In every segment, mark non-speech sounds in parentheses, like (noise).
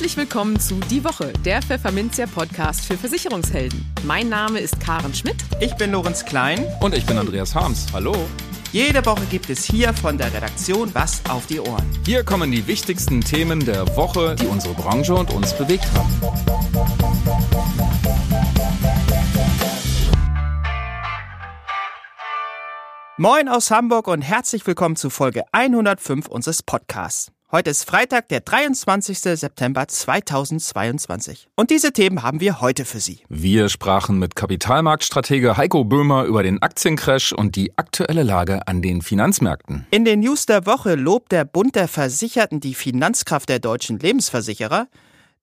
Herzlich willkommen zu Die Woche, der Pfefferminzia Podcast für Versicherungshelden. Mein Name ist Karen Schmidt. Ich bin Lorenz Klein. Und ich bin Andreas Harms. Hallo. Jede Woche gibt es hier von der Redaktion was auf die Ohren. Hier kommen die wichtigsten Themen der Woche, die unsere Branche und uns bewegt haben. Moin aus Hamburg und herzlich willkommen zu Folge 105 unseres Podcasts. Heute ist Freitag, der 23. September 2022. Und diese Themen haben wir heute für Sie. Wir sprachen mit Kapitalmarktstratege Heiko Böhmer über den Aktiencrash und die aktuelle Lage an den Finanzmärkten. In den News der Woche lobt der Bund der Versicherten die Finanzkraft der deutschen Lebensversicherer.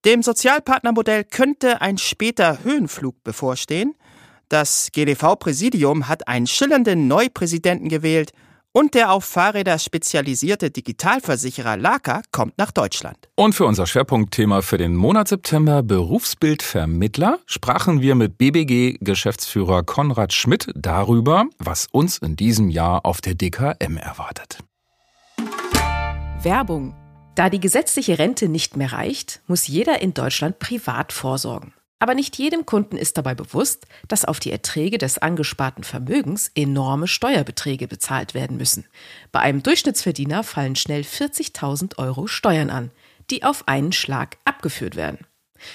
Dem Sozialpartnermodell könnte ein später Höhenflug bevorstehen. Das GDV-Präsidium hat einen schillernden Neupräsidenten gewählt und der auf Fahrräder spezialisierte Digitalversicherer Laka kommt nach Deutschland. Und für unser Schwerpunktthema für den Monat September Berufsbildvermittler sprachen wir mit BBG-Geschäftsführer Konrad Schmidt darüber, was uns in diesem Jahr auf der DKM erwartet. Werbung. Da die gesetzliche Rente nicht mehr reicht, muss jeder in Deutschland privat vorsorgen. Aber nicht jedem Kunden ist dabei bewusst, dass auf die Erträge des angesparten Vermögens enorme Steuerbeträge bezahlt werden müssen. Bei einem Durchschnittsverdiener fallen schnell 40.000 Euro Steuern an, die auf einen Schlag abgeführt werden.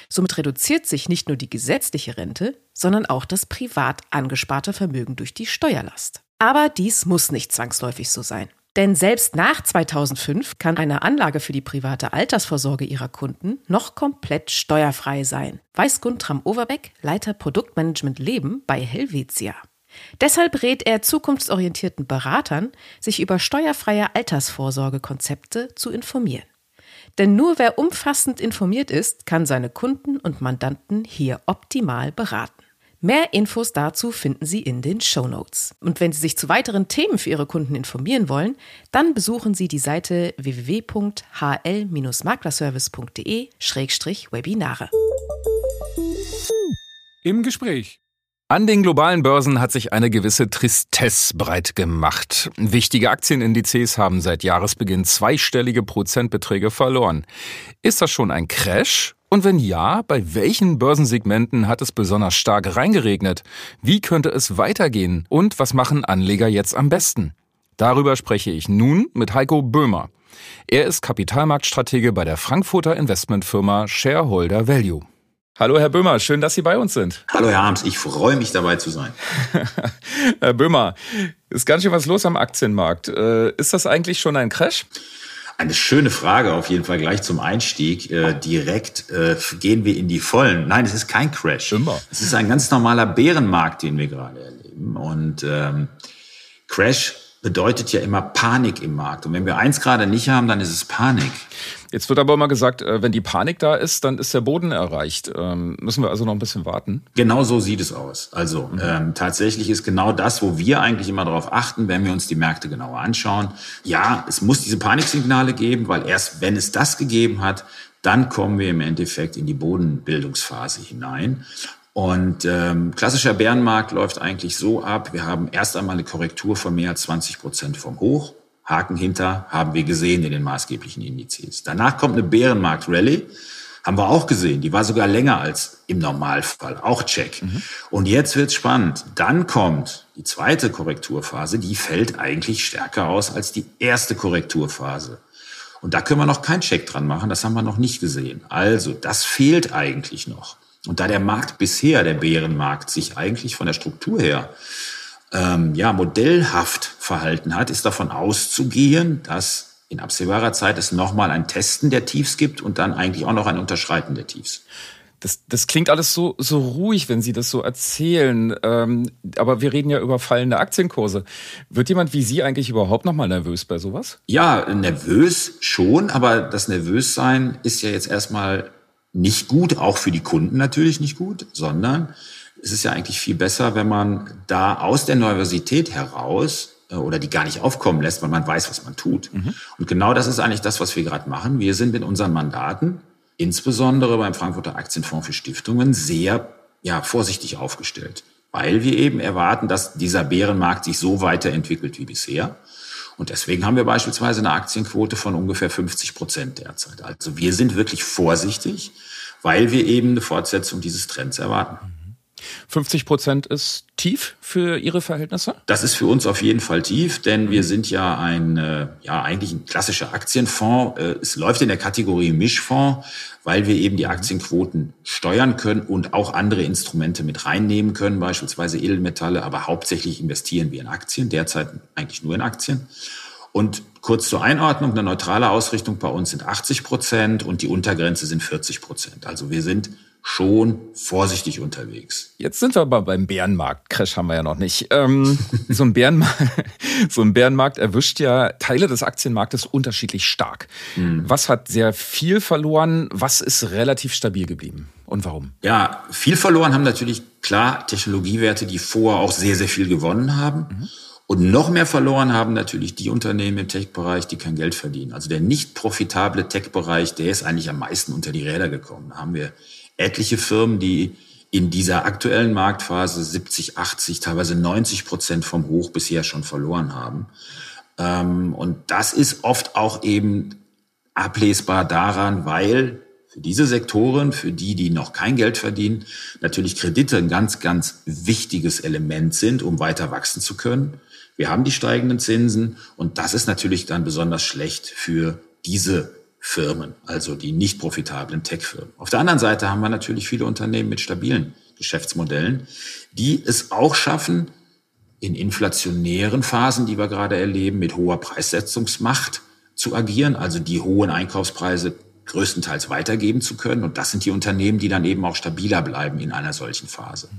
Somit reduziert sich nicht nur die gesetzliche Rente, sondern auch das privat angesparte Vermögen durch die Steuerlast. Aber dies muss nicht zwangsläufig so sein. Denn selbst nach 2005 kann eine Anlage für die private Altersvorsorge ihrer Kunden noch komplett steuerfrei sein, weiß Guntram Overbeck, Leiter Produktmanagement Leben bei Helvetia. Deshalb rät er zukunftsorientierten Beratern, sich über steuerfreie Altersvorsorgekonzepte zu informieren. Denn nur wer umfassend informiert ist, kann seine Kunden und Mandanten hier optimal beraten. Mehr Infos dazu finden Sie in den Show Notes. Und wenn Sie sich zu weiteren Themen für Ihre Kunden informieren wollen, dann besuchen Sie die Seite www.hl-maklerservice.de-webinare. Im Gespräch. An den globalen Börsen hat sich eine gewisse Tristesse breit gemacht. Wichtige Aktienindizes haben seit Jahresbeginn zweistellige Prozentbeträge verloren. Ist das schon ein Crash und wenn ja, bei welchen Börsensegmenten hat es besonders stark reingeregnet? Wie könnte es weitergehen? Und was machen Anleger jetzt am besten? Darüber spreche ich nun mit Heiko Böhmer. Er ist Kapitalmarktstratege bei der Frankfurter Investmentfirma Shareholder Value. Hallo Herr Böhmer, schön, dass Sie bei uns sind. Hallo Herr Harms, ich freue mich dabei zu sein. (laughs) Herr Böhmer, ist ganz schön was los am Aktienmarkt. Äh, ist das eigentlich schon ein Crash? Eine schöne Frage auf jeden Fall gleich zum Einstieg. Äh, direkt äh, gehen wir in die Vollen. Nein, es ist kein Crash. Immer. Es ist ein ganz normaler Bärenmarkt, den wir gerade erleben. Und ähm, Crash bedeutet ja immer Panik im Markt. Und wenn wir eins gerade nicht haben, dann ist es Panik. Jetzt wird aber immer gesagt, äh, wenn die Panik da ist, dann ist der Boden erreicht. Ähm, müssen wir also noch ein bisschen warten? Genau so sieht es aus. Also mhm. ähm, tatsächlich ist genau das, wo wir eigentlich immer darauf achten, wenn wir uns die Märkte genauer anschauen. Ja, es muss diese Paniksignale geben, weil erst wenn es das gegeben hat, dann kommen wir im Endeffekt in die Bodenbildungsphase hinein. Und ähm, klassischer Bärenmarkt läuft eigentlich so ab, wir haben erst einmal eine Korrektur von mehr als 20 Prozent vom Hoch. Haken hinter haben wir gesehen in den maßgeblichen Indizes. Danach kommt eine Bärenmarkt-Rallye, haben wir auch gesehen. Die war sogar länger als im Normalfall, auch check. Mhm. Und jetzt wird's spannend. Dann kommt die zweite Korrekturphase, die fällt eigentlich stärker aus als die erste Korrekturphase. Und da können wir noch keinen Check dran machen, das haben wir noch nicht gesehen. Also, das fehlt eigentlich noch. Und da der Markt bisher, der Bärenmarkt, sich eigentlich von der Struktur her ähm, ja, modellhaft verhalten hat, ist davon auszugehen, dass in absehbarer Zeit es nochmal ein Testen der Tiefs gibt und dann eigentlich auch noch ein Unterschreiten der Tiefs. Das, das klingt alles so, so ruhig, wenn Sie das so erzählen. Ähm, aber wir reden ja über fallende Aktienkurse. Wird jemand wie Sie eigentlich überhaupt noch mal nervös bei sowas? Ja, nervös schon, aber das Nervössein ist ja jetzt erstmal nicht gut, auch für die Kunden natürlich nicht gut, sondern es ist ja eigentlich viel besser, wenn man da aus der Universität heraus äh, oder die gar nicht aufkommen lässt, weil man weiß, was man tut. Mhm. Und genau das ist eigentlich das, was wir gerade machen. Wir sind mit unseren Mandaten, insbesondere beim Frankfurter Aktienfonds für Stiftungen, sehr ja, vorsichtig aufgestellt, weil wir eben erwarten, dass dieser Bärenmarkt sich so weiterentwickelt wie bisher. Und deswegen haben wir beispielsweise eine Aktienquote von ungefähr 50 Prozent derzeit. Also wir sind wirklich vorsichtig, weil wir eben eine Fortsetzung dieses Trends erwarten. 50 Prozent ist tief für Ihre Verhältnisse? Das ist für uns auf jeden Fall tief, denn wir sind ja ein, äh, ja, eigentlich ein klassischer Aktienfonds. Äh, es läuft in der Kategorie Mischfonds, weil wir eben die Aktienquoten steuern können und auch andere Instrumente mit reinnehmen können, beispielsweise Edelmetalle, aber hauptsächlich investieren wir in Aktien, derzeit eigentlich nur in Aktien. Und kurz zur Einordnung, eine neutrale Ausrichtung bei uns sind 80 Prozent und die Untergrenze sind 40 Prozent. Also wir sind schon vorsichtig unterwegs. Jetzt sind wir aber beim Bärenmarkt. Crash haben wir ja noch nicht. Ähm, (laughs) so, ein Bärenmarkt, so ein Bärenmarkt erwischt ja Teile des Aktienmarktes unterschiedlich stark. Mhm. Was hat sehr viel verloren? Was ist relativ stabil geblieben? Und warum? Ja, viel verloren haben natürlich klar Technologiewerte, die vorher auch sehr, sehr viel gewonnen haben. Mhm. Und noch mehr verloren haben natürlich die Unternehmen im Tech-Bereich, die kein Geld verdienen. Also der nicht profitable Tech-Bereich, der ist eigentlich am meisten unter die Räder gekommen. Da haben wir etliche Firmen, die in dieser aktuellen Marktphase 70, 80, teilweise 90 Prozent vom Hoch bisher schon verloren haben. Ähm, und das ist oft auch eben ablesbar daran, weil für diese Sektoren, für die, die noch kein Geld verdienen, natürlich Kredite ein ganz, ganz wichtiges Element sind, um weiter wachsen zu können. Wir haben die steigenden Zinsen und das ist natürlich dann besonders schlecht für diese Firmen, also die nicht profitablen Tech-Firmen. Auf der anderen Seite haben wir natürlich viele Unternehmen mit stabilen Geschäftsmodellen, die es auch schaffen, in inflationären Phasen, die wir gerade erleben, mit hoher Preissetzungsmacht zu agieren, also die hohen Einkaufspreise größtenteils weitergeben zu können. Und das sind die Unternehmen, die dann eben auch stabiler bleiben in einer solchen Phase.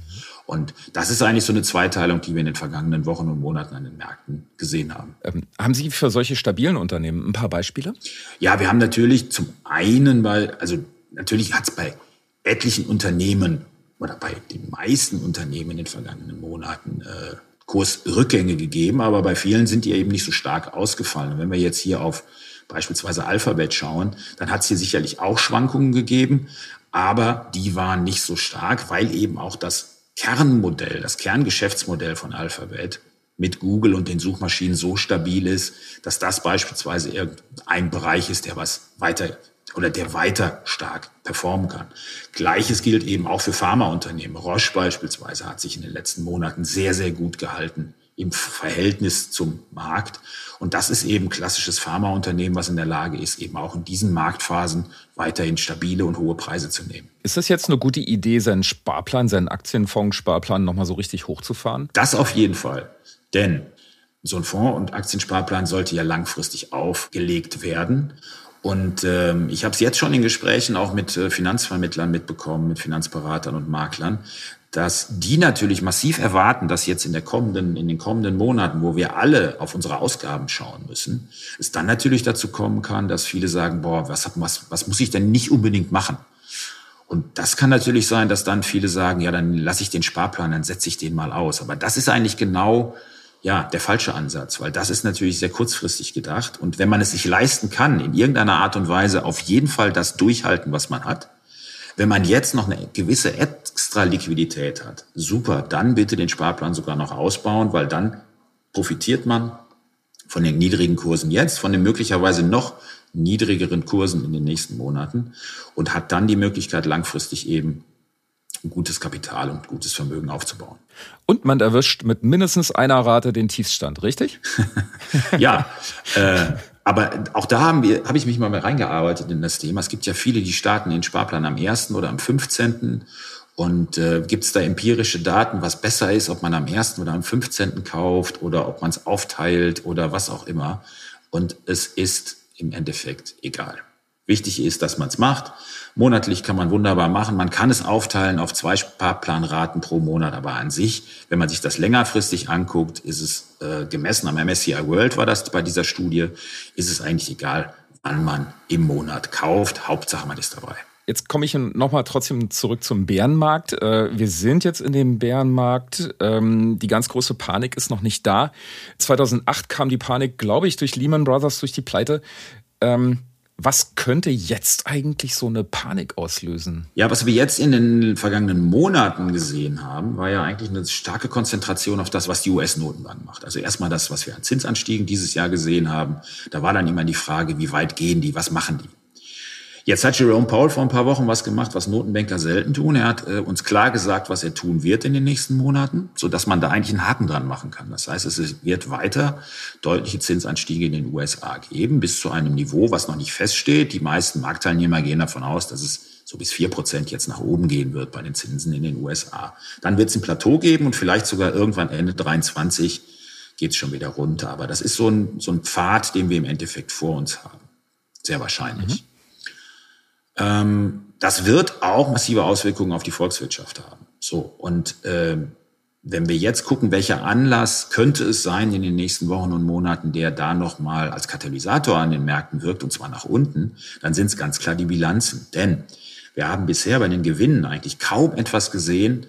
Und das ist eigentlich so eine Zweiteilung, die wir in den vergangenen Wochen und Monaten an den Märkten gesehen haben. Ähm, haben Sie für solche stabilen Unternehmen ein paar Beispiele? Ja, wir haben natürlich zum einen, weil, also natürlich hat es bei etlichen Unternehmen oder bei den meisten Unternehmen in den vergangenen Monaten äh, Kursrückgänge gegeben, aber bei vielen sind die eben nicht so stark ausgefallen. Und wenn wir jetzt hier auf beispielsweise Alphabet schauen, dann hat es hier sicherlich auch Schwankungen gegeben, aber die waren nicht so stark, weil eben auch das Kernmodell, das Kerngeschäftsmodell von Alphabet mit Google und den Suchmaschinen so stabil ist, dass das beispielsweise irgendein Bereich ist, der was weiter oder der weiter stark performen kann. Gleiches gilt eben auch für Pharmaunternehmen. Roche beispielsweise hat sich in den letzten Monaten sehr, sehr gut gehalten im Verhältnis zum Markt. Und das ist eben klassisches Pharmaunternehmen, was in der Lage ist, eben auch in diesen Marktphasen weiterhin stabile und hohe Preise zu nehmen. Ist das jetzt eine gute Idee, seinen Sparplan, seinen Aktienfonds-Sparplan nochmal so richtig hochzufahren? Das auf jeden Fall. Denn so ein Fonds- und Aktiensparplan sollte ja langfristig aufgelegt werden. Und ähm, ich habe es jetzt schon in Gesprächen auch mit äh, Finanzvermittlern mitbekommen, mit Finanzberatern und Maklern, dass die natürlich massiv erwarten, dass jetzt in der kommenden, in den kommenden Monaten, wo wir alle auf unsere Ausgaben schauen müssen, es dann natürlich dazu kommen kann, dass viele sagen, boah, was, was, was muss ich denn nicht unbedingt machen? Und das kann natürlich sein, dass dann viele sagen, ja, dann lasse ich den Sparplan, dann setze ich den mal aus. Aber das ist eigentlich genau ja, der falsche Ansatz, weil das ist natürlich sehr kurzfristig gedacht. Und wenn man es sich leisten kann, in irgendeiner Art und Weise auf jeden Fall das durchhalten, was man hat, wenn man jetzt noch eine gewisse extra Liquidität hat, super, dann bitte den Sparplan sogar noch ausbauen, weil dann profitiert man von den niedrigen Kursen jetzt, von den möglicherweise noch niedrigeren Kursen in den nächsten Monaten und hat dann die Möglichkeit, langfristig eben ein gutes Kapital und gutes Vermögen aufzubauen. Und man erwischt mit mindestens einer Rate den Tiefstand, richtig? (laughs) ja, äh, aber auch da haben wir, habe ich mich mal reingearbeitet in das Thema. Es gibt ja viele, die starten den Sparplan am 1. oder am 15. Und äh, gibt es da empirische Daten, was besser ist, ob man am 1. oder am 15. kauft oder ob man es aufteilt oder was auch immer. Und es ist im Endeffekt egal. Wichtig ist, dass man es macht. Monatlich kann man wunderbar machen. Man kann es aufteilen auf zwei Sparplanraten pro Monat, aber an sich, wenn man sich das längerfristig anguckt, ist es äh, gemessen am MSCI World war das bei dieser Studie, ist es eigentlich egal, wann man im Monat kauft. Hauptsache, man ist dabei. Jetzt komme ich nochmal trotzdem zurück zum Bärenmarkt. Äh, wir sind jetzt in dem Bärenmarkt. Ähm, die ganz große Panik ist noch nicht da. 2008 kam die Panik, glaube ich, durch Lehman Brothers, durch die Pleite. Was könnte jetzt eigentlich so eine Panik auslösen? Ja, was wir jetzt in den vergangenen Monaten gesehen haben, war ja eigentlich eine starke Konzentration auf das, was die US-Notenbank macht. Also erstmal das, was wir an Zinsanstiegen dieses Jahr gesehen haben. Da war dann immer die Frage, wie weit gehen die, was machen die? Jetzt hat Jerome Powell vor ein paar Wochen was gemacht, was Notenbanker selten tun. Er hat äh, uns klar gesagt, was er tun wird in den nächsten Monaten, so dass man da eigentlich einen Haken dran machen kann. Das heißt, es wird weiter deutliche Zinsanstiege in den USA geben, bis zu einem Niveau, was noch nicht feststeht. Die meisten Marktteilnehmer gehen davon aus, dass es so bis vier Prozent jetzt nach oben gehen wird bei den Zinsen in den USA. Dann wird es ein Plateau geben und vielleicht sogar irgendwann Ende 23 geht es schon wieder runter. Aber das ist so ein, so ein Pfad, den wir im Endeffekt vor uns haben. Sehr wahrscheinlich. Mhm. Ähm, das wird auch massive Auswirkungen auf die Volkswirtschaft haben. So und äh, wenn wir jetzt gucken, welcher Anlass könnte es sein in den nächsten Wochen und Monaten, der da nochmal als Katalysator an den Märkten wirkt, und zwar nach unten, dann sind es ganz klar die Bilanzen. Denn wir haben bisher bei den Gewinnen eigentlich kaum etwas gesehen,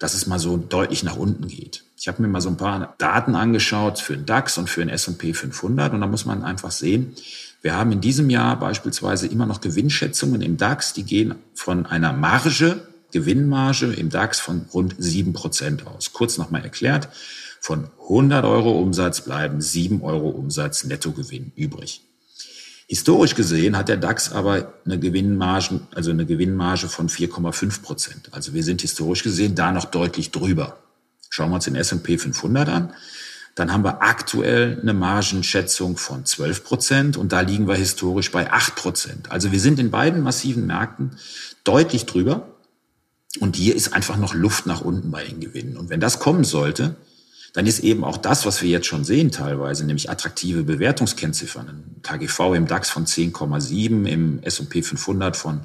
dass es mal so deutlich nach unten geht. Ich habe mir mal so ein paar Daten angeschaut für den DAX und für den S&P 500 und da muss man einfach sehen, wir haben in diesem Jahr beispielsweise immer noch Gewinnschätzungen im DAX, die gehen von einer Marge, Gewinnmarge im DAX von rund sieben Prozent aus. Kurz nochmal erklärt, von 100 Euro Umsatz bleiben sieben Euro Umsatz Nettogewinn übrig. Historisch gesehen hat der DAX aber eine Gewinnmarge, also eine Gewinnmarge von 4,5 Prozent. Also wir sind historisch gesehen da noch deutlich drüber. Schauen wir uns den S&P 500 an dann haben wir aktuell eine Margenschätzung von 12 Prozent und da liegen wir historisch bei 8 Prozent. Also wir sind in beiden massiven Märkten deutlich drüber. Und hier ist einfach noch Luft nach unten bei den Gewinnen. Und wenn das kommen sollte, dann ist eben auch das, was wir jetzt schon sehen teilweise, nämlich attraktive Bewertungskennziffern. Ein KGV im DAX von 10,7, im S&P 500 von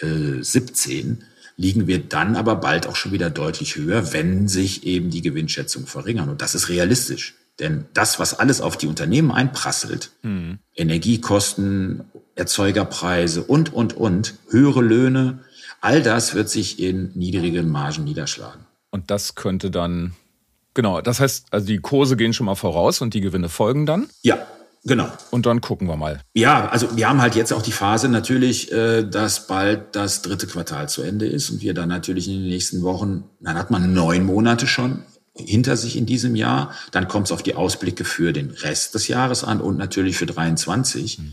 äh, 17, liegen wir dann aber bald auch schon wieder deutlich höher, wenn sich eben die Gewinnschätzungen verringern. Und das ist realistisch. Denn das, was alles auf die Unternehmen einprasselt, mhm. Energiekosten, Erzeugerpreise und, und, und, höhere Löhne, all das wird sich in niedrigen Margen niederschlagen. Und das könnte dann, genau, das heißt, also die Kurse gehen schon mal voraus und die Gewinne folgen dann? Ja, Genau. Und dann gucken wir mal. Ja, also wir haben halt jetzt auch die Phase natürlich, äh, dass bald das dritte Quartal zu Ende ist und wir dann natürlich in den nächsten Wochen, dann hat man neun Monate schon hinter sich in diesem Jahr. Dann kommt es auf die Ausblicke für den Rest des Jahres an und natürlich für 23. Mhm.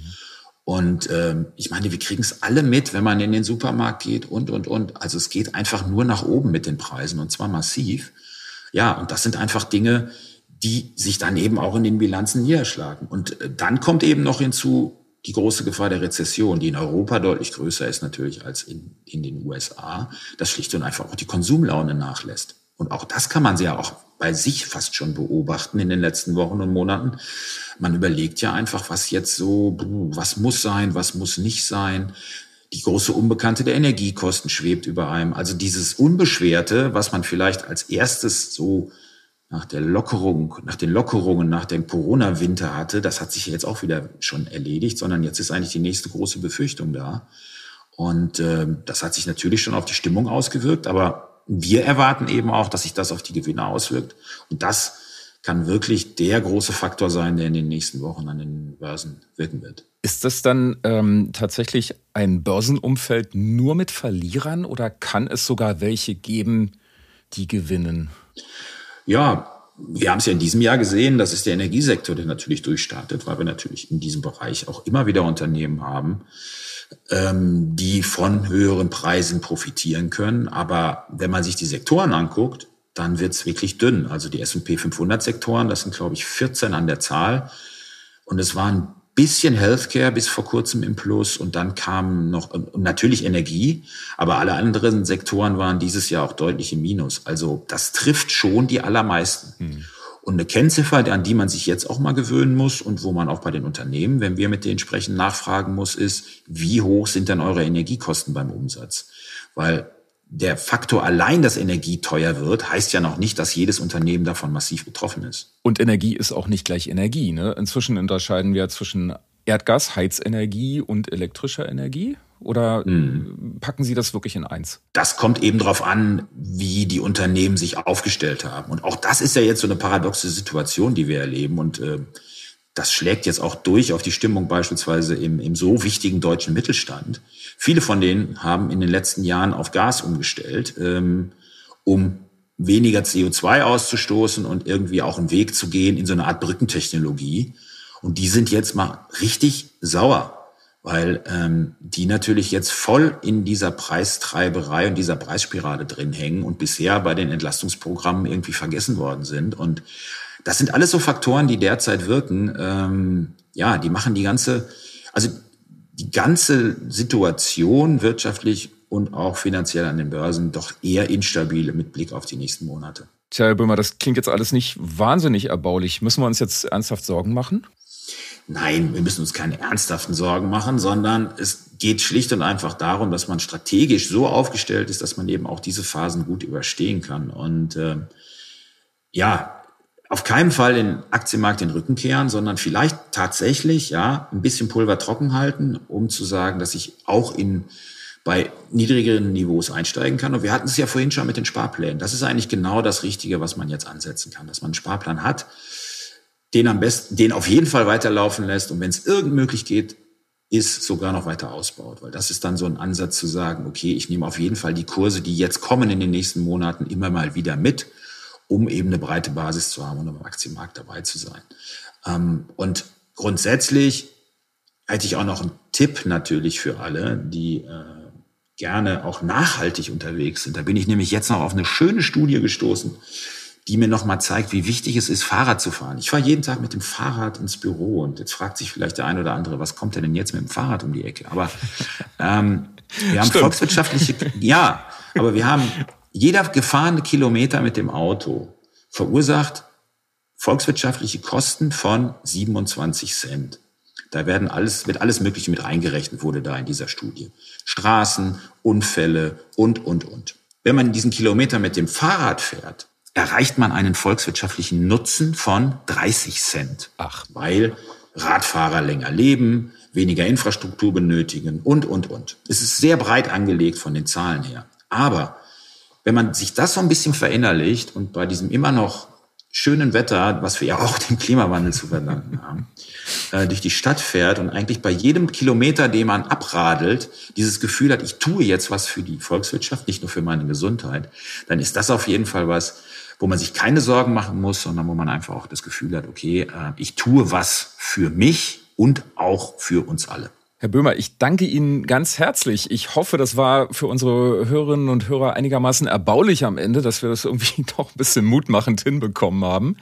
Und ähm, ich meine, wir kriegen es alle mit, wenn man in den Supermarkt geht und, und, und. Also es geht einfach nur nach oben mit den Preisen und zwar massiv. Ja, und das sind einfach Dinge, die sich dann eben auch in den Bilanzen niederschlagen. Und äh, dann kommt eben noch hinzu die große Gefahr der Rezession, die in Europa deutlich größer ist natürlich als in, in den USA, dass schlicht und einfach auch die Konsumlaune nachlässt. Und auch das kann man ja auch bei sich fast schon beobachten in den letzten Wochen und Monaten. Man überlegt ja einfach, was jetzt so, was muss sein, was muss nicht sein. Die große Unbekannte der Energiekosten schwebt über einem. Also dieses Unbeschwerte, was man vielleicht als erstes so nach der Lockerung, nach den Lockerungen, nach dem Corona-Winter hatte, das hat sich jetzt auch wieder schon erledigt, sondern jetzt ist eigentlich die nächste große Befürchtung da. Und äh, das hat sich natürlich schon auf die Stimmung ausgewirkt, aber wir erwarten eben auch, dass sich das auf die Gewinne auswirkt. Und das kann wirklich der große Faktor sein, der in den nächsten Wochen an den Börsen wirken wird. Ist das dann ähm, tatsächlich ein Börsenumfeld nur mit Verlierern oder kann es sogar welche geben, die gewinnen? Ja, wir haben es ja in diesem Jahr gesehen, das ist der Energiesektor, der natürlich durchstartet, weil wir natürlich in diesem Bereich auch immer wieder Unternehmen haben, ähm, die von höheren Preisen profitieren können. Aber wenn man sich die Sektoren anguckt, dann wird es wirklich dünn. Also die S&P 500 Sektoren, das sind glaube ich 14 an der Zahl. Und es waren bisschen Healthcare bis vor kurzem im Plus und dann kam noch natürlich Energie, aber alle anderen Sektoren waren dieses Jahr auch deutlich im Minus. Also das trifft schon die allermeisten. Hm. Und eine Kennziffer, an die man sich jetzt auch mal gewöhnen muss und wo man auch bei den Unternehmen, wenn wir mit denen sprechen, nachfragen muss, ist, wie hoch sind denn eure Energiekosten beim Umsatz? Weil der Faktor allein, dass Energie teuer wird, heißt ja noch nicht, dass jedes Unternehmen davon massiv betroffen ist. Und Energie ist auch nicht gleich Energie. Ne? Inzwischen unterscheiden wir zwischen Erdgas, Heizenergie und elektrischer Energie. Oder hm. packen Sie das wirklich in eins? Das kommt eben darauf an, wie die Unternehmen sich aufgestellt haben. Und auch das ist ja jetzt so eine paradoxe Situation, die wir erleben. Und äh, das schlägt jetzt auch durch auf die Stimmung beispielsweise im, im so wichtigen deutschen Mittelstand. Viele von denen haben in den letzten Jahren auf Gas umgestellt, ähm, um weniger CO2 auszustoßen und irgendwie auch einen Weg zu gehen in so eine Art Brückentechnologie. Und die sind jetzt mal richtig sauer, weil ähm, die natürlich jetzt voll in dieser Preistreiberei und dieser Preisspirale drin hängen und bisher bei den Entlastungsprogrammen irgendwie vergessen worden sind. Und das sind alles so Faktoren, die derzeit wirken. Ähm, ja, die machen die ganze, also die ganze Situation wirtschaftlich und auch finanziell an den Börsen doch eher instabil mit Blick auf die nächsten Monate. Tja, Herr Böhmer, das klingt jetzt alles nicht wahnsinnig erbaulich. Müssen wir uns jetzt ernsthaft Sorgen machen? Nein, wir müssen uns keine ernsthaften Sorgen machen, sondern es geht schlicht und einfach darum, dass man strategisch so aufgestellt ist, dass man eben auch diese Phasen gut überstehen kann. Und äh, ja, auf keinen Fall den Aktienmarkt den Rücken kehren, sondern vielleicht tatsächlich ja ein bisschen Pulver trocken halten, um zu sagen, dass ich auch in bei niedrigeren Niveaus einsteigen kann. Und wir hatten es ja vorhin schon mit den Sparplänen. Das ist eigentlich genau das Richtige, was man jetzt ansetzen kann, dass man einen Sparplan hat, den am besten, den auf jeden Fall weiterlaufen lässt und wenn es irgend möglich geht, ist sogar noch weiter ausbaut, weil das ist dann so ein Ansatz zu sagen, okay, ich nehme auf jeden Fall die Kurse, die jetzt kommen in den nächsten Monaten immer mal wieder mit um eben eine breite Basis zu haben und am Aktienmarkt dabei zu sein. Ähm, und grundsätzlich hätte ich auch noch einen Tipp natürlich für alle, die äh, gerne auch nachhaltig unterwegs sind. Da bin ich nämlich jetzt noch auf eine schöne Studie gestoßen, die mir nochmal zeigt, wie wichtig es ist, Fahrrad zu fahren. Ich fahre jeden Tag mit dem Fahrrad ins Büro und jetzt fragt sich vielleicht der eine oder andere, was kommt denn jetzt mit dem Fahrrad um die Ecke? Aber ähm, wir haben Stimmt. volkswirtschaftliche, ja, aber wir haben jeder gefahrene Kilometer mit dem Auto verursacht volkswirtschaftliche Kosten von 27 Cent. Da werden alles, wird alles Mögliche mit reingerechnet, wurde da in dieser Studie. Straßen, Unfälle und, und, und. Wenn man diesen Kilometer mit dem Fahrrad fährt, erreicht man einen volkswirtschaftlichen Nutzen von 30 Cent. Ach. Weil Radfahrer länger leben, weniger Infrastruktur benötigen und, und, und. Es ist sehr breit angelegt von den Zahlen her. Aber wenn man sich das so ein bisschen verinnerlicht und bei diesem immer noch schönen Wetter, was wir ja auch dem Klimawandel zu verdanken haben, (laughs) äh, durch die Stadt fährt und eigentlich bei jedem Kilometer, den man abradelt, dieses Gefühl hat, ich tue jetzt was für die Volkswirtschaft, nicht nur für meine Gesundheit, dann ist das auf jeden Fall was, wo man sich keine Sorgen machen muss, sondern wo man einfach auch das Gefühl hat, okay, äh, ich tue was für mich und auch für uns alle. Herr Böhmer, ich danke Ihnen ganz herzlich. Ich hoffe, das war für unsere Hörerinnen und Hörer einigermaßen erbaulich am Ende, dass wir das irgendwie (laughs) doch ein bisschen mutmachend hinbekommen haben.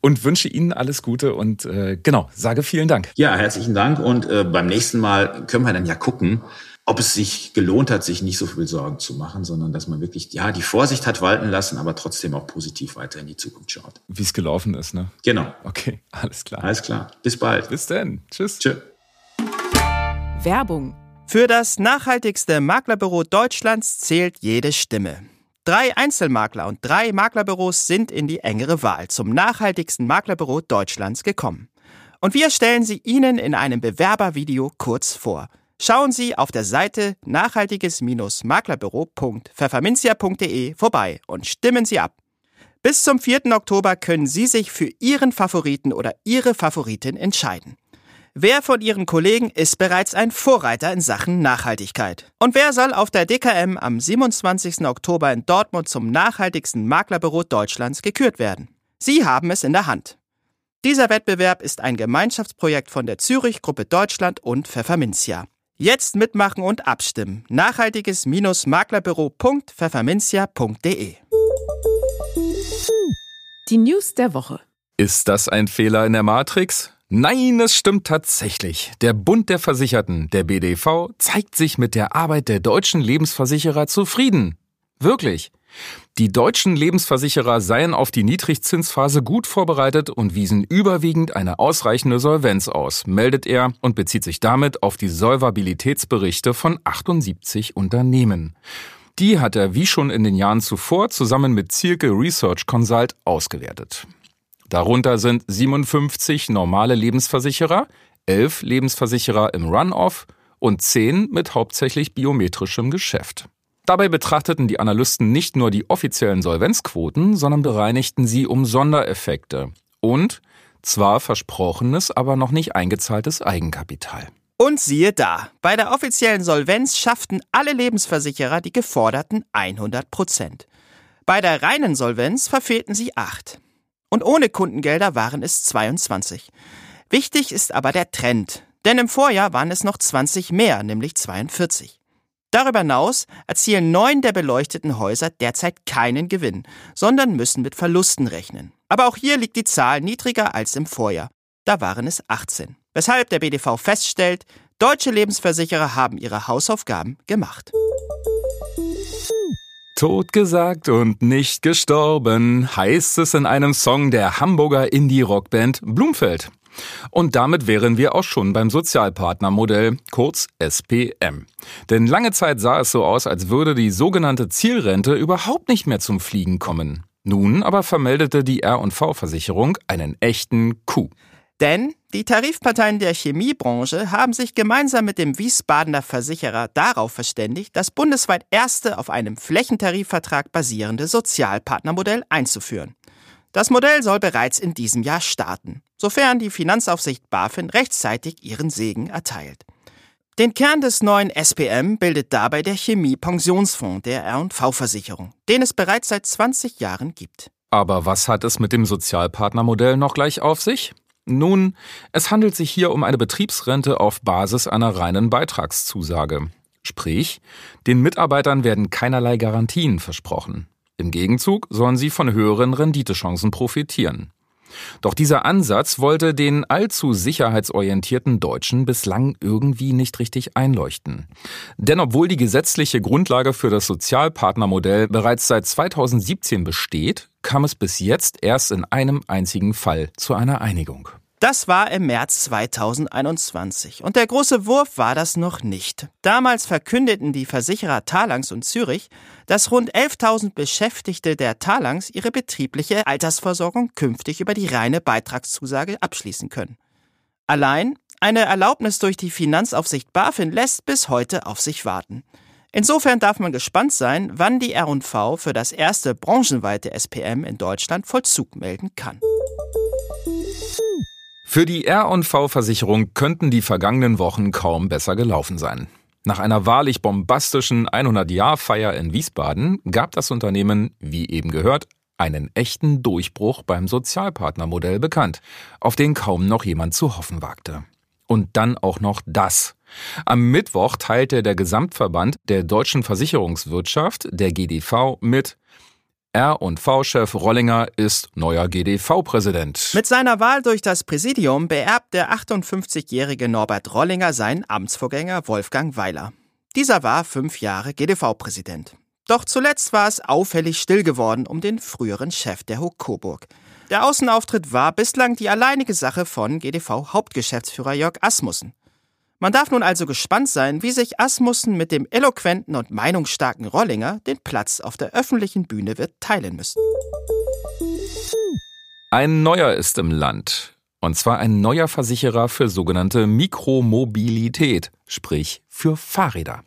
Und wünsche Ihnen alles Gute und äh, genau, sage vielen Dank. Ja, herzlichen Dank. Und äh, beim nächsten Mal können wir dann ja gucken, ob es sich gelohnt hat, sich nicht so viel Sorgen zu machen, sondern dass man wirklich, ja, die Vorsicht hat walten lassen, aber trotzdem auch positiv weiter in die Zukunft schaut. Wie es gelaufen ist, ne? Genau. Okay, (laughs) alles klar. Alles klar. Bis bald. Bis dann. Tschüss. Tschüss. Werbung. Für das nachhaltigste Maklerbüro Deutschlands zählt jede Stimme. Drei Einzelmakler und drei Maklerbüros sind in die engere Wahl zum nachhaltigsten Maklerbüro Deutschlands gekommen. Und wir stellen sie Ihnen in einem Bewerbervideo kurz vor. Schauen Sie auf der Seite nachhaltiges-maklerbüro.pfefferminzia.de vorbei und stimmen Sie ab. Bis zum 4. Oktober können Sie sich für Ihren Favoriten oder Ihre Favoritin entscheiden. Wer von Ihren Kollegen ist bereits ein Vorreiter in Sachen Nachhaltigkeit? Und wer soll auf der DKM am 27. Oktober in Dortmund zum nachhaltigsten Maklerbüro Deutschlands gekürt werden? Sie haben es in der Hand. Dieser Wettbewerb ist ein Gemeinschaftsprojekt von der Zürich Gruppe Deutschland und Pfefferminzia. Jetzt mitmachen und abstimmen. Nachhaltiges-maklerbüro.pfefferminzia.de Die News der Woche. Ist das ein Fehler in der Matrix? Nein, es stimmt tatsächlich. Der Bund der Versicherten, der BDV, zeigt sich mit der Arbeit der deutschen Lebensversicherer zufrieden. Wirklich. Die deutschen Lebensversicherer seien auf die Niedrigzinsphase gut vorbereitet und wiesen überwiegend eine ausreichende Solvenz aus, meldet er und bezieht sich damit auf die Solvabilitätsberichte von 78 Unternehmen. Die hat er wie schon in den Jahren zuvor zusammen mit Zirke Research Consult ausgewertet. Darunter sind 57 normale Lebensversicherer, 11 Lebensversicherer im Run-Off und 10 mit hauptsächlich biometrischem Geschäft. Dabei betrachteten die Analysten nicht nur die offiziellen Solvenzquoten, sondern bereinigten sie um Sondereffekte. Und Zwar versprochenes, aber noch nicht eingezahltes Eigenkapital. Und siehe da, bei der offiziellen Solvenz schafften alle Lebensversicherer die geforderten 100 Prozent. Bei der reinen Solvenz verfehlten sie 8. Und ohne Kundengelder waren es 22. Wichtig ist aber der Trend, denn im Vorjahr waren es noch 20 mehr, nämlich 42. Darüber hinaus erzielen neun der beleuchteten Häuser derzeit keinen Gewinn, sondern müssen mit Verlusten rechnen. Aber auch hier liegt die Zahl niedriger als im Vorjahr. Da waren es 18. Weshalb der BDV feststellt, deutsche Lebensversicherer haben ihre Hausaufgaben gemacht. Totgesagt und nicht gestorben, heißt es in einem Song der Hamburger Indie-Rockband Blumfeld. Und damit wären wir auch schon beim Sozialpartnermodell, kurz SPM. Denn lange Zeit sah es so aus, als würde die sogenannte Zielrente überhaupt nicht mehr zum Fliegen kommen. Nun aber vermeldete die R&V-Versicherung einen echten Coup. Denn die Tarifparteien der Chemiebranche haben sich gemeinsam mit dem Wiesbadener Versicherer darauf verständigt, das bundesweit erste auf einem Flächentarifvertrag basierende Sozialpartnermodell einzuführen. Das Modell soll bereits in diesem Jahr starten, sofern die Finanzaufsicht BaFin rechtzeitig ihren Segen erteilt. Den Kern des neuen SPM bildet dabei der Chemie-Pensionsfonds der R&V-Versicherung, den es bereits seit 20 Jahren gibt. Aber was hat es mit dem Sozialpartnermodell noch gleich auf sich? Nun, es handelt sich hier um eine Betriebsrente auf Basis einer reinen Beitragszusage. Sprich, den Mitarbeitern werden keinerlei Garantien versprochen. Im Gegenzug sollen sie von höheren Renditechancen profitieren. Doch dieser Ansatz wollte den allzu sicherheitsorientierten Deutschen bislang irgendwie nicht richtig einleuchten. Denn obwohl die gesetzliche Grundlage für das Sozialpartnermodell bereits seit 2017 besteht, kam es bis jetzt erst in einem einzigen Fall zu einer Einigung. Das war im März 2021 und der große Wurf war das noch nicht. Damals verkündeten die Versicherer Talangs und Zürich, dass rund 11.000 Beschäftigte der Talangs ihre betriebliche Altersversorgung künftig über die reine Beitragszusage abschließen können. Allein eine Erlaubnis durch die Finanzaufsicht BaFin lässt bis heute auf sich warten. Insofern darf man gespannt sein, wann die R&V für das erste branchenweite SPM in Deutschland Vollzug melden kann. Für die R&V-Versicherung könnten die vergangenen Wochen kaum besser gelaufen sein. Nach einer wahrlich bombastischen 100-Jahr-Feier in Wiesbaden gab das Unternehmen, wie eben gehört, einen echten Durchbruch beim Sozialpartnermodell bekannt, auf den kaum noch jemand zu hoffen wagte. Und dann auch noch das. Am Mittwoch teilte der Gesamtverband der deutschen Versicherungswirtschaft, der GDV, mit, R&V-Chef Rollinger ist neuer GDV-Präsident. Mit seiner Wahl durch das Präsidium beerbt der 58-jährige Norbert Rollinger seinen Amtsvorgänger Wolfgang Weiler. Dieser war fünf Jahre GDV-Präsident. Doch zuletzt war es auffällig still geworden um den früheren Chef der Hook Coburg. Der Außenauftritt war bislang die alleinige Sache von GDV-Hauptgeschäftsführer Jörg Asmussen. Man darf nun also gespannt sein, wie sich Asmussen mit dem eloquenten und meinungsstarken Rollinger den Platz auf der öffentlichen Bühne wird teilen müssen. Ein neuer ist im Land. Und zwar ein neuer Versicherer für sogenannte Mikromobilität, sprich für Fahrräder.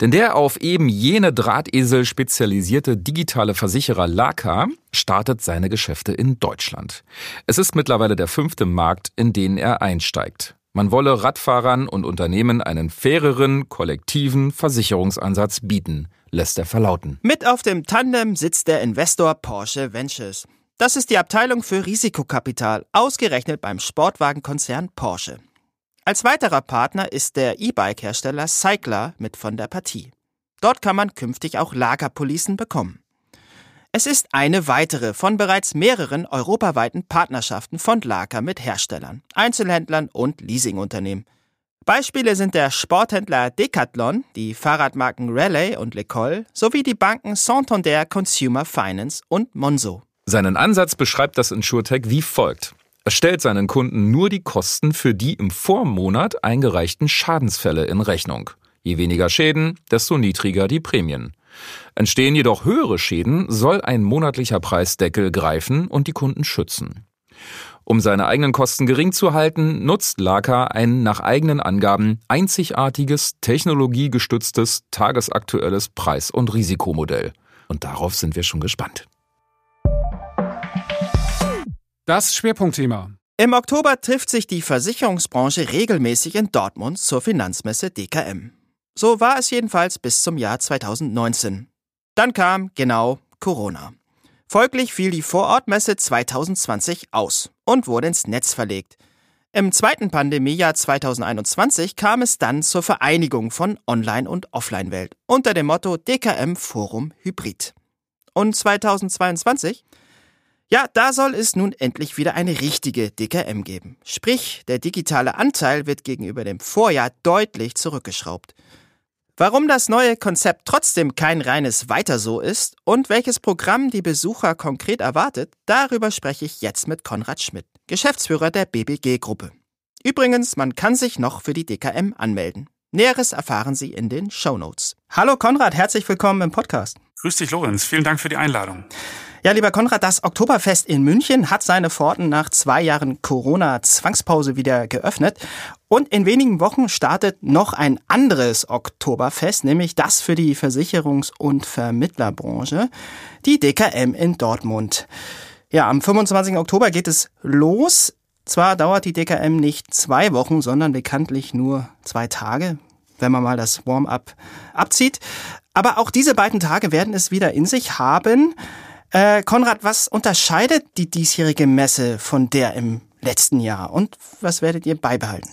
Denn der auf eben jene Drahtesel spezialisierte digitale Versicherer Laka startet seine Geschäfte in Deutschland. Es ist mittlerweile der fünfte Markt, in den er einsteigt. Man wolle Radfahrern und Unternehmen einen faireren, kollektiven Versicherungsansatz bieten, lässt er verlauten. Mit auf dem Tandem sitzt der Investor Porsche Ventures. Das ist die Abteilung für Risikokapital, ausgerechnet beim Sportwagenkonzern Porsche. Als weiterer Partner ist der E-Bike-Hersteller Cycler mit von der Partie. Dort kann man künftig auch Lagerpolicen bekommen. Es ist eine weitere von bereits mehreren europaweiten Partnerschaften von Laka mit Herstellern, Einzelhändlern und Leasingunternehmen. Beispiele sind der Sporthändler Decathlon, die Fahrradmarken Raleigh und L'Ecole sowie die Banken Santander Consumer Finance und Monzo. Seinen Ansatz beschreibt das Insurtech wie folgt. Es stellt seinen Kunden nur die Kosten für die im Vormonat eingereichten Schadensfälle in Rechnung. Je weniger Schäden, desto niedriger die Prämien. Entstehen jedoch höhere Schäden, soll ein monatlicher Preisdeckel greifen und die Kunden schützen. Um seine eigenen Kosten gering zu halten, nutzt Laka ein nach eigenen Angaben einzigartiges, technologiegestütztes, tagesaktuelles Preis- und Risikomodell. Und darauf sind wir schon gespannt. Das Schwerpunktthema. Im Oktober trifft sich die Versicherungsbranche regelmäßig in Dortmund zur Finanzmesse DKM. So war es jedenfalls bis zum Jahr 2019. Dann kam genau Corona. Folglich fiel die Vorortmesse 2020 aus und wurde ins Netz verlegt. Im zweiten Pandemiejahr 2021 kam es dann zur Vereinigung von Online- und Offline-Welt unter dem Motto DKM Forum Hybrid. Und 2022? Ja, da soll es nun endlich wieder eine richtige DKM geben. Sprich, der digitale Anteil wird gegenüber dem Vorjahr deutlich zurückgeschraubt. Warum das neue Konzept trotzdem kein reines Weiter so ist und welches Programm die Besucher konkret erwartet, darüber spreche ich jetzt mit Konrad Schmidt, Geschäftsführer der BBG-Gruppe. Übrigens, man kann sich noch für die DKM anmelden. Näheres erfahren Sie in den Show Notes. Hallo Konrad, herzlich willkommen im Podcast. Grüß dich, Lorenz. Vielen Dank für die Einladung. Ja, lieber Konrad, das Oktoberfest in München hat seine Pforten nach zwei Jahren Corona-Zwangspause wieder geöffnet. Und in wenigen Wochen startet noch ein anderes Oktoberfest, nämlich das für die Versicherungs- und Vermittlerbranche, die DKM in Dortmund. Ja, am 25. Oktober geht es los. Zwar dauert die DKM nicht zwei Wochen, sondern bekanntlich nur zwei Tage, wenn man mal das Warm-up abzieht. Aber auch diese beiden Tage werden es wieder in sich haben. Äh, Konrad, was unterscheidet die diesjährige Messe von der im letzten Jahr und was werdet ihr beibehalten?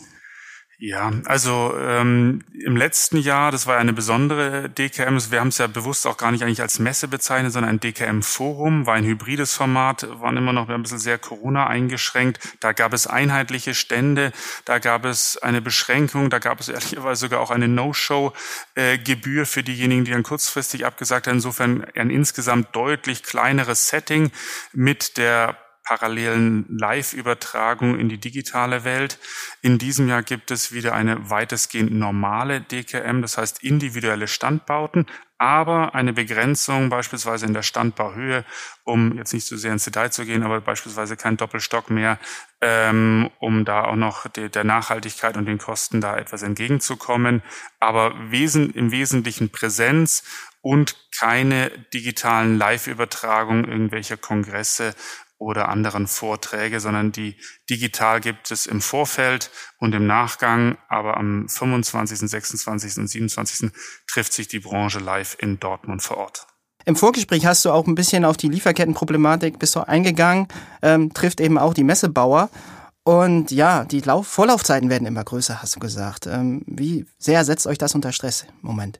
Ja, also ähm, im letzten Jahr, das war eine besondere DKM, wir haben es ja bewusst auch gar nicht eigentlich als Messe bezeichnet, sondern ein DKM-Forum, war ein hybrides Format, waren immer noch ein bisschen sehr Corona eingeschränkt. Da gab es einheitliche Stände, da gab es eine Beschränkung, da gab es ehrlicherweise sogar auch eine No-Show-Gebühr für diejenigen, die dann kurzfristig abgesagt haben. Insofern ein insgesamt deutlich kleineres Setting mit der parallelen Live-Übertragung in die digitale Welt. In diesem Jahr gibt es wieder eine weitestgehend normale DKM, das heißt individuelle Standbauten, aber eine Begrenzung beispielsweise in der Standbauhöhe, um jetzt nicht so sehr ins Detail zu gehen, aber beispielsweise kein Doppelstock mehr, ähm, um da auch noch de, der Nachhaltigkeit und den Kosten da etwas entgegenzukommen. Aber wesen, im Wesentlichen Präsenz und keine digitalen Live-Übertragungen irgendwelcher Kongresse oder anderen Vorträge, sondern die digital gibt es im Vorfeld und im Nachgang. Aber am 25., 26. und 27. trifft sich die Branche live in Dortmund vor Ort. Im Vorgespräch hast du auch ein bisschen auf die Lieferkettenproblematik bist du eingegangen, ähm, trifft eben auch die Messebauer. Und ja, die Lauf Vorlaufzeiten werden immer größer, hast du gesagt. Ähm, wie sehr setzt euch das unter Stress im Moment?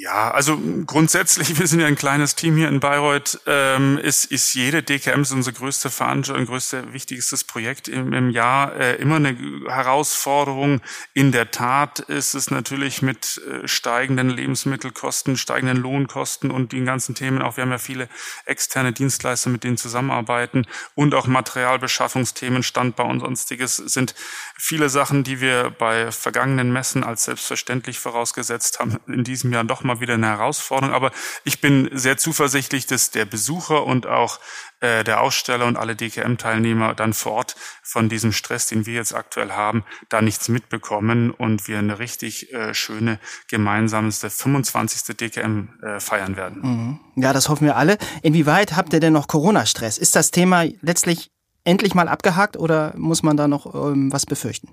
Ja, also grundsätzlich, (laughs) wir sind ja ein kleines Team hier in Bayreuth, ähm, ist, ist jede DKM so unsere größte Veranstaltung, größte, wichtigstes Projekt im, im Jahr. Äh, immer eine Herausforderung. In der Tat ist es natürlich mit äh, steigenden Lebensmittelkosten, steigenden Lohnkosten und den ganzen Themen, auch. Wir haben ja viele externe Dienstleister, mit denen zusammenarbeiten und auch Materialbeschaffungsthemen, Standbau und sonstiges sind viele Sachen, die wir bei vergangenen Messen als selbstverständlich vorausgesetzt haben, in diesem Jahr doch mal wieder eine Herausforderung. Aber ich bin sehr zuversichtlich, dass der Besucher und auch äh, der Aussteller und alle DKM-Teilnehmer dann vor Ort von diesem Stress, den wir jetzt aktuell haben, da nichts mitbekommen und wir eine richtig äh, schöne gemeinsamste 25. DKM äh, feiern werden. Mhm. Ja, das hoffen wir alle. Inwieweit habt ihr denn noch Corona-Stress? Ist das Thema letztlich endlich mal abgehakt oder muss man da noch ähm, was befürchten?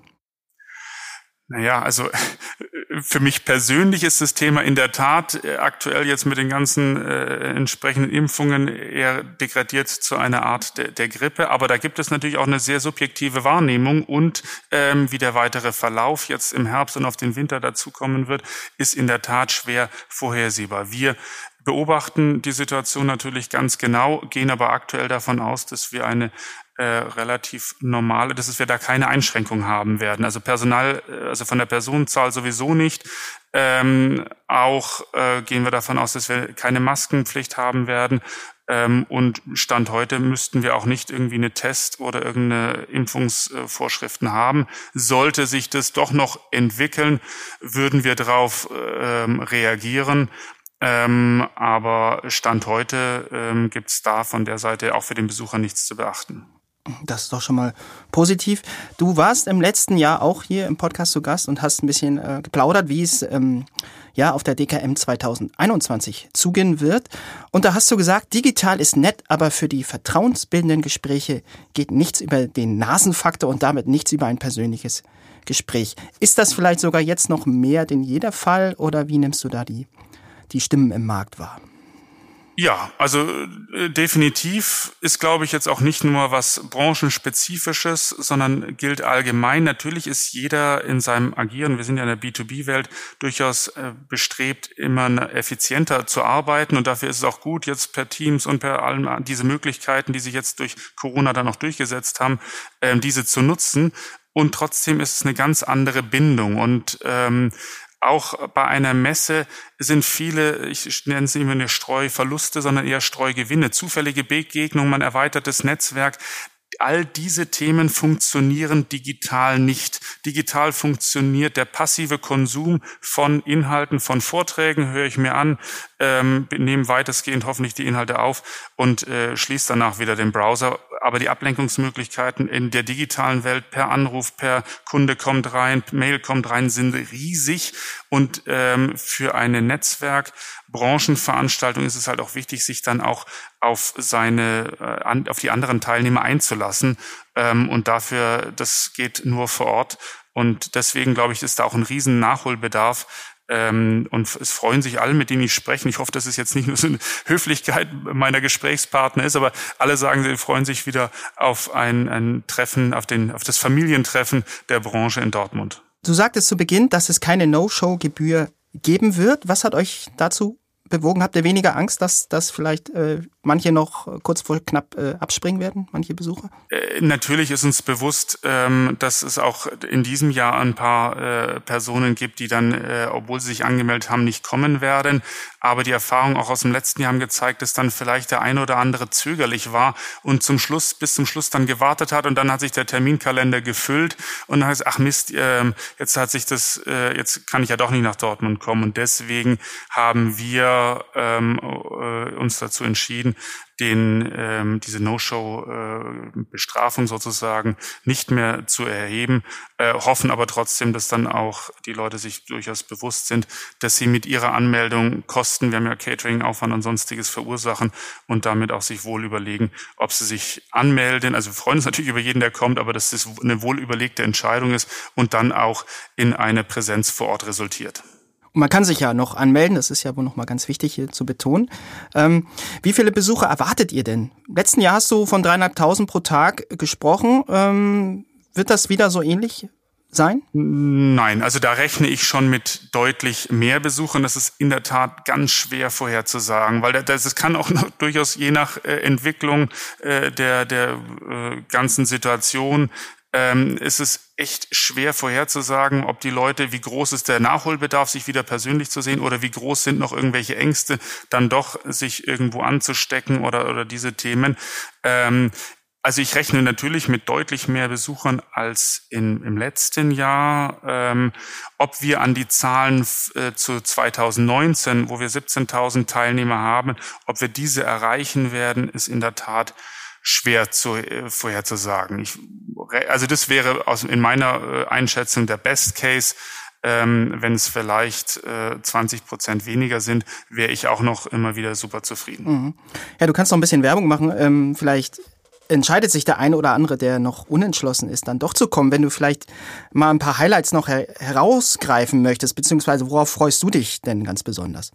Naja, also (laughs) für mich persönlich ist das Thema in der Tat äh, aktuell jetzt mit den ganzen äh, entsprechenden Impfungen eher degradiert zu einer Art de, der Grippe. Aber da gibt es natürlich auch eine sehr subjektive Wahrnehmung und ähm, wie der weitere Verlauf jetzt im Herbst und auf den Winter dazukommen wird, ist in der Tat schwer vorhersehbar. Wir beobachten die Situation natürlich ganz genau, gehen aber aktuell davon aus, dass wir eine äh, relativ normale, dass wir da keine Einschränkung haben werden. Also Personal, äh, also von der Personenzahl sowieso nicht. Ähm, auch äh, gehen wir davon aus, dass wir keine Maskenpflicht haben werden. Ähm, und Stand heute müssten wir auch nicht irgendwie eine Test- oder irgendeine Impfungsvorschriften haben. Sollte sich das doch noch entwickeln, würden wir darauf ähm, reagieren. Ähm, aber Stand heute ähm, gibt es da von der Seite auch für den Besucher nichts zu beachten. Das ist doch schon mal positiv. Du warst im letzten Jahr auch hier im Podcast zu Gast und hast ein bisschen äh, geplaudert, wie es ähm, ja auf der DKM 2021 zugehen wird. Und da hast du gesagt, digital ist nett, aber für die vertrauensbildenden Gespräche geht nichts über den Nasenfaktor und damit nichts über ein persönliches Gespräch. Ist das vielleicht sogar jetzt noch mehr denn jeder Fall oder wie nimmst du da die, die Stimmen im Markt wahr? Ja, also äh, definitiv ist, glaube ich, jetzt auch nicht nur was branchenspezifisches, sondern gilt allgemein. Natürlich ist jeder in seinem Agieren, wir sind ja in der B2B-Welt, durchaus äh, bestrebt, immer effizienter zu arbeiten. Und dafür ist es auch gut, jetzt per Teams und per allem diese Möglichkeiten, die sich jetzt durch Corona dann noch durchgesetzt haben, äh, diese zu nutzen. Und trotzdem ist es eine ganz andere Bindung. Und ähm, auch bei einer Messe sind viele, ich nenne es nicht mehr eine Streuverluste, sondern eher Streugewinne, zufällige Begegnungen, man erweitertes Netzwerk. All diese Themen funktionieren digital nicht. Digital funktioniert der passive Konsum von Inhalten, von Vorträgen, höre ich mir an, ähm, nehme weitestgehend hoffentlich die Inhalte auf und äh, schließe danach wieder den Browser aber die Ablenkungsmöglichkeiten in der digitalen Welt per Anruf, per Kunde kommt rein, Mail kommt rein, sind riesig. Und ähm, für eine Netzwerk-Branchenveranstaltung ist es halt auch wichtig, sich dann auch auf seine, äh, auf die anderen Teilnehmer einzulassen. Ähm, und dafür, das geht nur vor Ort. Und deswegen glaube ich, ist da auch ein riesen Nachholbedarf, ähm, und es freuen sich alle, mit denen ich spreche. Ich hoffe, dass es jetzt nicht nur so eine (laughs) Höflichkeit meiner Gesprächspartner ist, aber alle sagen, sie freuen sich wieder auf ein, ein Treffen, auf, den, auf das Familientreffen der Branche in Dortmund. Du sagtest zu Beginn, dass es keine No-Show-Gebühr geben wird. Was hat euch dazu bewogen? Habt ihr weniger Angst, dass, dass vielleicht äh, manche noch kurz vor knapp äh, abspringen werden, manche Besucher? Äh, natürlich ist uns bewusst, ähm, dass es auch in diesem Jahr ein paar äh, Personen gibt, die dann, äh, obwohl sie sich angemeldet haben, nicht kommen werden. Aber die Erfahrungen auch aus dem letzten Jahr haben gezeigt, dass dann vielleicht der eine oder andere zögerlich war und zum Schluss, bis zum Schluss dann gewartet hat und dann hat sich der Terminkalender gefüllt und dann heißt, ach Mist, äh, jetzt hat sich das, äh, jetzt kann ich ja doch nicht nach Dortmund kommen. Und deswegen haben wir ähm, äh, uns dazu entschieden, den ähm, diese No-Show-Bestrafung äh, sozusagen nicht mehr zu erheben, äh, hoffen aber trotzdem, dass dann auch die Leute sich durchaus bewusst sind, dass sie mit ihrer Anmeldung Kosten, wir haben ja Catering, Aufwand und sonstiges verursachen und damit auch sich wohl überlegen, ob sie sich anmelden. Also wir freuen uns natürlich über jeden, der kommt, aber dass das eine wohl überlegte Entscheidung ist und dann auch in eine Präsenz vor Ort resultiert man kann sich ja noch anmelden, das ist ja wohl nochmal ganz wichtig hier zu betonen. Ähm, wie viele Besucher erwartet ihr denn? Letzten Jahr hast du von dreieinhalbtausend pro Tag gesprochen. Ähm, wird das wieder so ähnlich sein? Nein, also da rechne ich schon mit deutlich mehr Besuchern. Das ist in der Tat ganz schwer vorherzusagen, weil das kann auch noch durchaus je nach äh, Entwicklung äh, der, der äh, ganzen Situation ähm, ist es echt schwer vorherzusagen, ob die Leute, wie groß ist der Nachholbedarf, sich wieder persönlich zu sehen oder wie groß sind noch irgendwelche Ängste, dann doch sich irgendwo anzustecken oder, oder diese Themen. Ähm, also ich rechne natürlich mit deutlich mehr Besuchern als in, im letzten Jahr. Ähm, ob wir an die Zahlen äh, zu 2019, wo wir 17.000 Teilnehmer haben, ob wir diese erreichen werden, ist in der Tat schwer zu, äh, vorherzusagen. Ich, also das wäre aus, in meiner äh, Einschätzung der Best Case. Ähm, wenn es vielleicht äh, 20 Prozent weniger sind, wäre ich auch noch immer wieder super zufrieden. Mhm. Ja, du kannst noch ein bisschen Werbung machen. Ähm, vielleicht entscheidet sich der eine oder andere, der noch unentschlossen ist, dann doch zu kommen. Wenn du vielleicht mal ein paar Highlights noch her herausgreifen möchtest, beziehungsweise worauf freust du dich denn ganz besonders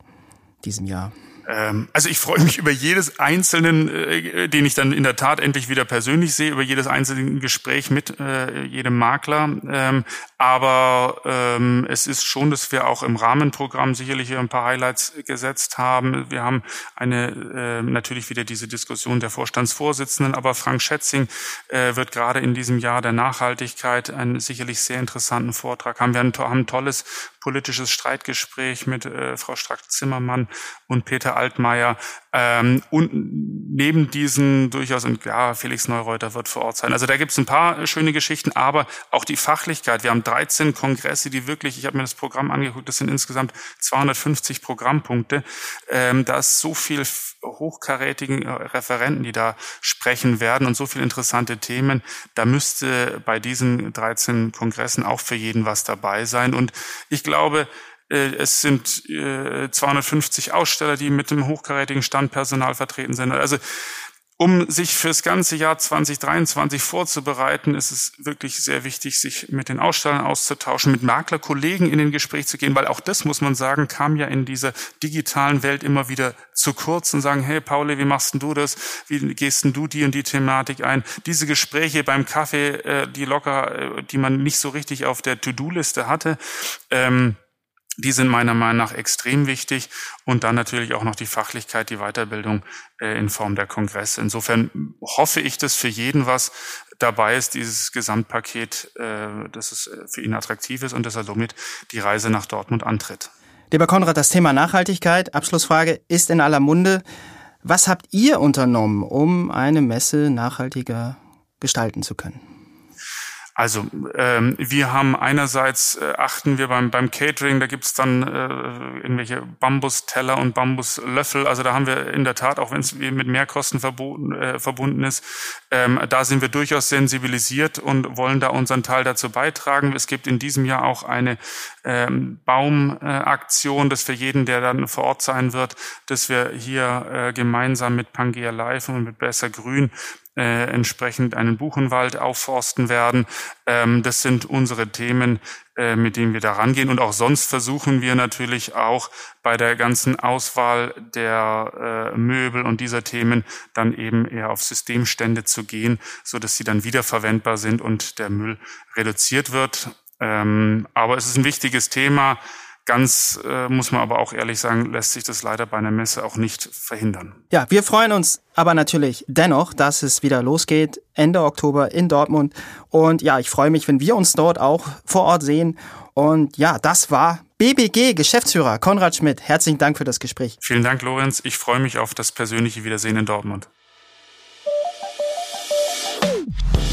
diesem Jahr? Ähm, also ich freue mich (laughs) über jedes einzelnen, äh, den ich dann in der Tat endlich wieder persönlich sehe, über jedes einzelne Gespräch mit äh, jedem Makler. Ähm, aber ähm, es ist schon, dass wir auch im Rahmenprogramm sicherlich ein paar Highlights gesetzt haben. Wir haben eine äh, natürlich wieder diese Diskussion der Vorstandsvorsitzenden, aber Frank Schätzing äh, wird gerade in diesem Jahr der Nachhaltigkeit einen sicherlich sehr interessanten Vortrag haben. Wir haben ein tolles politisches Streitgespräch mit äh, Frau Strack-Zimmermann und Peter Altmaier. Ähm, und neben diesen durchaus, und ja, Felix Neureuter wird vor Ort sein. Also da gibt es ein paar schöne Geschichten, aber auch die Fachlichkeit. Wir haben 13 Kongresse, die wirklich, ich habe mir das Programm angeguckt, das sind insgesamt 250 Programmpunkte. Ähm, da ist so viel hochkarätigen äh, Referenten, die da sprechen werden und so viele interessante Themen. Da müsste bei diesen 13 Kongressen auch für jeden was dabei sein. Und ich glaube, Äh, es sind 250 Aussteller, die mit dem hochkarätigen Standpersonal vertreten sind. Also um sich fürs ganze Jahr 2023 vorzubereiten, ist es wirklich sehr wichtig, sich mit den Ausstellern auszutauschen, mit Maklerkollegen in den Gespräch zu gehen, weil auch das, muss man sagen, kam ja in dieser digitalen Welt immer wieder zu kurz und sagen, hey Pauli, wie machst denn du das? Wie gehst denn du die und die Thematik ein? Diese Gespräche beim Kaffee, äh, die locker, äh, die man nicht so richtig auf der To-Do-Liste hatte, ähm, die sind meiner Meinung nach extrem wichtig und dann natürlich auch noch die Fachlichkeit, die Weiterbildung äh, in Form der Kongresse. Insofern hoffe ich, dass für jeden was dabei ist, dieses Gesamtpaket, äh, dass es äh, für ihn attraktiv ist und dass er somit die Reise nach Dortmund antritt. Lieber Konrad, das Thema Nachhaltigkeit, Abschlussfrage, ist in aller Munde. Was habt ihr unternommen, um eine Messe nachhaltiger gestalten zu können? Also ähm, wir haben einerseits äh, achten wir beim beim Catering, da gibt's dann äh, irgendwelche Bambusteller und Bambuslöffel. Also da haben wir in der Tat, auch wenn es mit Mehrkosten verboten, äh, verbunden ist, ähm, da sind wir durchaus sensibilisiert und wollen da unseren Teil dazu beitragen. Es gibt in diesem Jahr auch eine ähm, Baumaktion, äh, das für jeden, der dann vor Ort sein wird, dass wir hier äh, gemeinsam mit Pangea Live und mit Besser Grün äh, entsprechend einen Buchenwald aufforsten werden. Ähm, das sind unsere Themen, äh, mit denen wir da rangehen. Und auch sonst versuchen wir natürlich auch bei der ganzen Auswahl der äh, Möbel und dieser Themen dann eben eher auf Systemstände zu gehen, so dass sie dann wiederverwendbar sind und der Müll reduziert wird. Ähm, aber es ist ein wichtiges Thema. Ganz äh, muss man aber auch ehrlich sagen, lässt sich das leider bei einer Messe auch nicht verhindern. Ja, wir freuen uns aber natürlich dennoch, dass es wieder losgeht Ende Oktober in Dortmund. Und ja, ich freue mich, wenn wir uns dort auch vor Ort sehen. Und ja, das war BBG Geschäftsführer Konrad Schmidt. Herzlichen Dank für das Gespräch. Vielen Dank, Lorenz. Ich freue mich auf das persönliche Wiedersehen in Dortmund.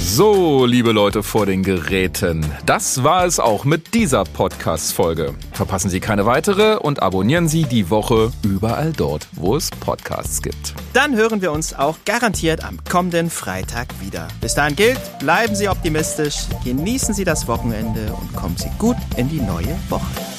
So, liebe Leute vor den Geräten, das war es auch mit dieser Podcast-Folge. Verpassen Sie keine weitere und abonnieren Sie die Woche überall dort, wo es Podcasts gibt. Dann hören wir uns auch garantiert am kommenden Freitag wieder. Bis dahin gilt, bleiben Sie optimistisch, genießen Sie das Wochenende und kommen Sie gut in die neue Woche.